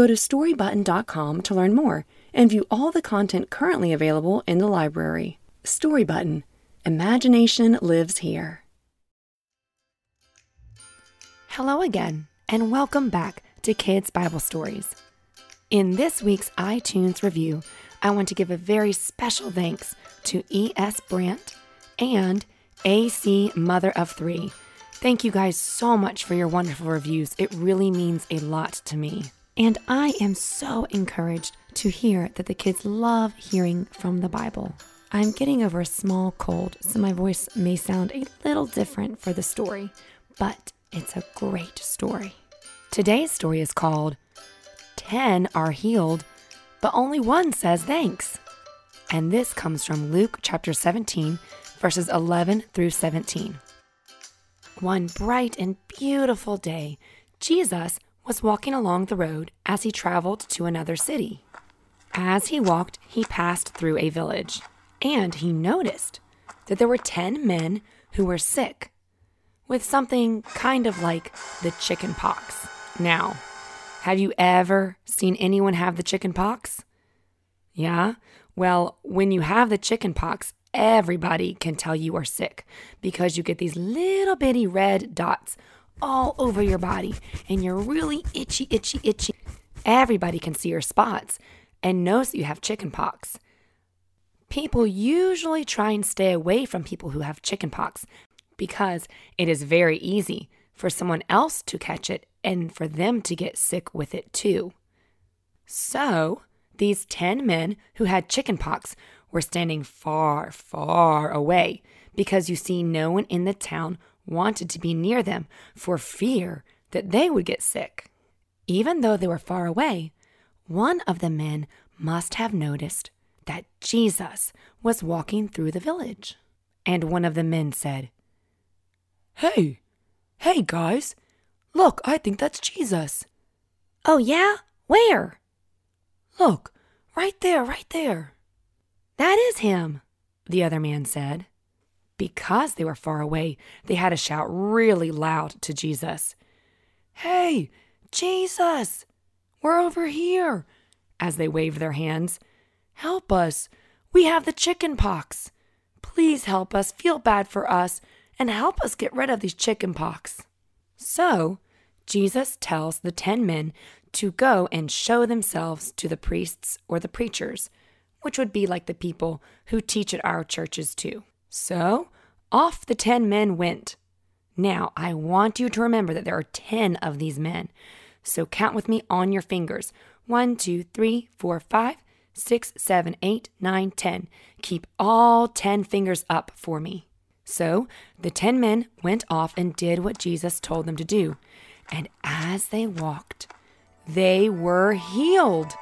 Go to storybutton.com to learn more and view all the content currently available in the library. Storybutton Imagination lives here. Hello again, and welcome back to Kids Bible Stories. In this week's iTunes review, I want to give a very special thanks to E.S. Brandt and AC Mother of Three. Thank you guys so much for your wonderful reviews. It really means a lot to me. And I am so encouraged to hear that the kids love hearing from the Bible. I'm getting over a small cold, so my voice may sound a little different for the story, but it's a great story. Today's story is called 10 Are Healed, but Only One Says Thanks. And this comes from Luke chapter 17, verses 11 through 17. One bright and beautiful day, Jesus was walking along the road as he traveled to another city. As he walked, he passed through a village and he noticed that there were 10 men who were sick with something kind of like the chicken pox. Now, have you ever seen anyone have the chicken pox? Yeah? Well, when you have the chicken pox, everybody can tell you are sick because you get these little bitty red dots all over your body and you're really itchy, itchy, itchy. Everybody can see your spots and knows that you have chicken pox. People usually try and stay away from people who have chickenpox because it is very easy for someone else to catch it and for them to get sick with it too. So, these 10 men who had chickenpox were standing far, far away because you see, no one in the town wanted to be near them for fear that they would get sick. Even though they were far away, one of the men must have noticed that Jesus was walking through the village. And one of the men said, Hey, hey, guys, look, I think that's Jesus. Oh, yeah? Where? Look, right there, right there. That is him, the other man said. Because they were far away, they had to shout really loud to Jesus. Hey, Jesus, we're over here, as they waved their hands. Help us. We have the chicken pox. Please help us, feel bad for us, and help us get rid of these chicken pox. So, Jesus tells the ten men to go and show themselves to the priests or the preachers, which would be like the people who teach at our churches too. So, off the ten men went. Now, I want you to remember that there are ten of these men. So count with me on your fingers. One, two, three, four, five, six, seven, eight, nine, ten. Keep all ten fingers up for me. So the ten men went off and did what Jesus told them to do. And as they walked, they were healed.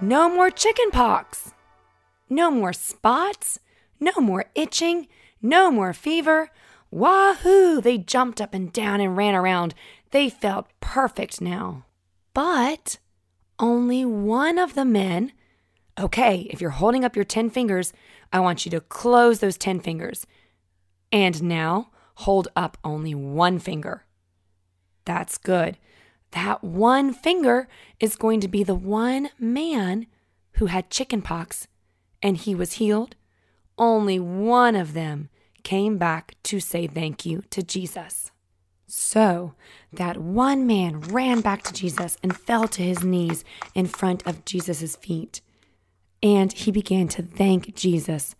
No more chicken pox. No more spots. No more itching. No more fever. Wahoo! They jumped up and down and ran around. They felt perfect now. But only one of the men. Okay, if you're holding up your 10 fingers, I want you to close those 10 fingers. And now hold up only one finger. That's good. That one finger is going to be the one man who had chickenpox and he was healed. Only one of them came back to say thank you to Jesus. So that one man ran back to Jesus and fell to his knees in front of Jesus' feet. And he began to thank Jesus.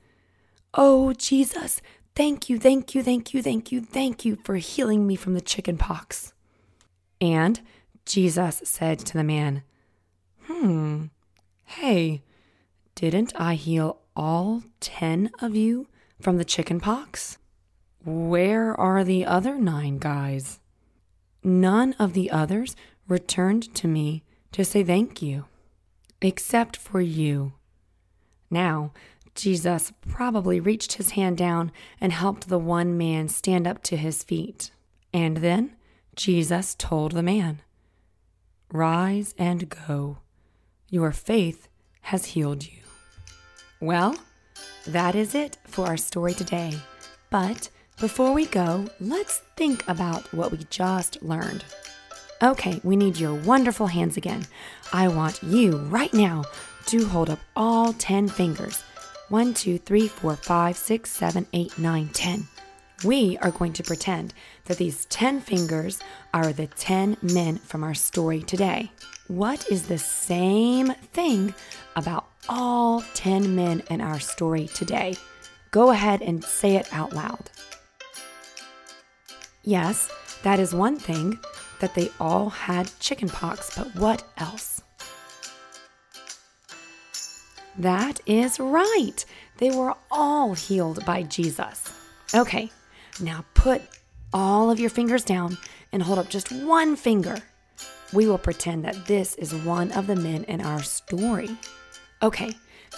Oh, Jesus, thank you, thank you, thank you, thank you, thank you for healing me from the chicken pox. And Jesus said to the man, Hmm, hey, didn't I heal all ten of you from the chicken pox? Where are the other nine guys? None of the others returned to me to say thank you, except for you. Now, Jesus probably reached his hand down and helped the one man stand up to his feet. And then Jesus told the man, Rise and go. Your faith has healed you. Well, that is it for our story today. But before we go, let's think about what we just learned. Okay, we need your wonderful hands again. I want you right now to hold up all 10 fingers. 1, 2, 3, 4, 5, 6, 7, 8, 9, 10. We are going to pretend that these 10 fingers are the 10 men from our story today. What is the same thing about all 10 men in our story today? Go ahead and say it out loud. Yes, that is one thing that they all had chickenpox, but what else? That is right. They were all healed by Jesus. Okay, now put all of your fingers down and hold up just one finger. We will pretend that this is one of the men in our story. Okay,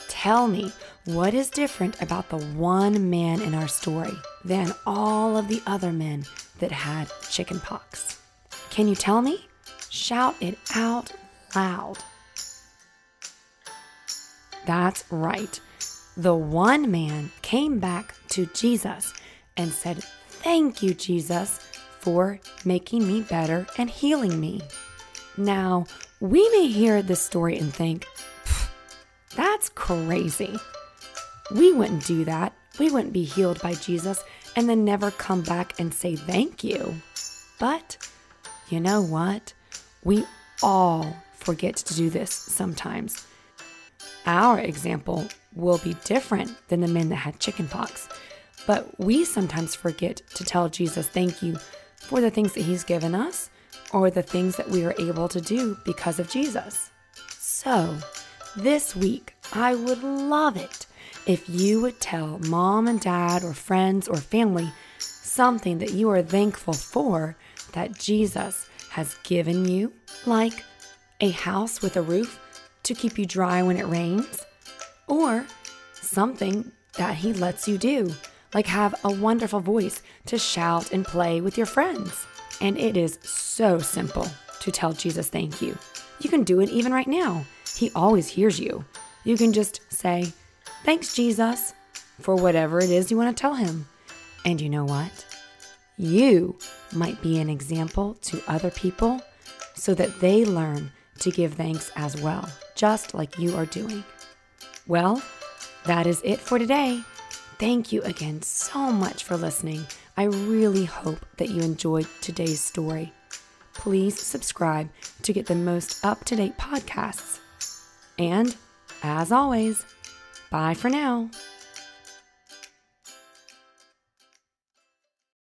tell me what is different about the one man in our story than all of the other men that had chickenpox. Can you tell me? Shout it out loud. That's right. The one man came back to Jesus and said, Thank you, Jesus, for making me better and healing me. Now, we may hear this story and think, that's crazy. We wouldn't do that. We wouldn't be healed by Jesus and then never come back and say thank you. But you know what? We all forget to do this sometimes. Our example will be different than the men that had chickenpox, but we sometimes forget to tell Jesus thank you for the things that He's given us or the things that we are able to do because of Jesus. So, this week, I would love it if you would tell mom and dad or friends or family something that you are thankful for that Jesus has given you, like a house with a roof to keep you dry when it rains, or something that He lets you do, like have a wonderful voice to shout and play with your friends. And it is so simple to tell Jesus thank you. You can do it even right now. He always hears you. You can just say, Thanks, Jesus, for whatever it is you want to tell Him. And you know what? You might be an example to other people so that they learn to give thanks as well, just like you are doing. Well, that is it for today. Thank you again so much for listening. I really hope that you enjoyed today's story. Please subscribe to get the most up to date podcasts. And as always, bye for now.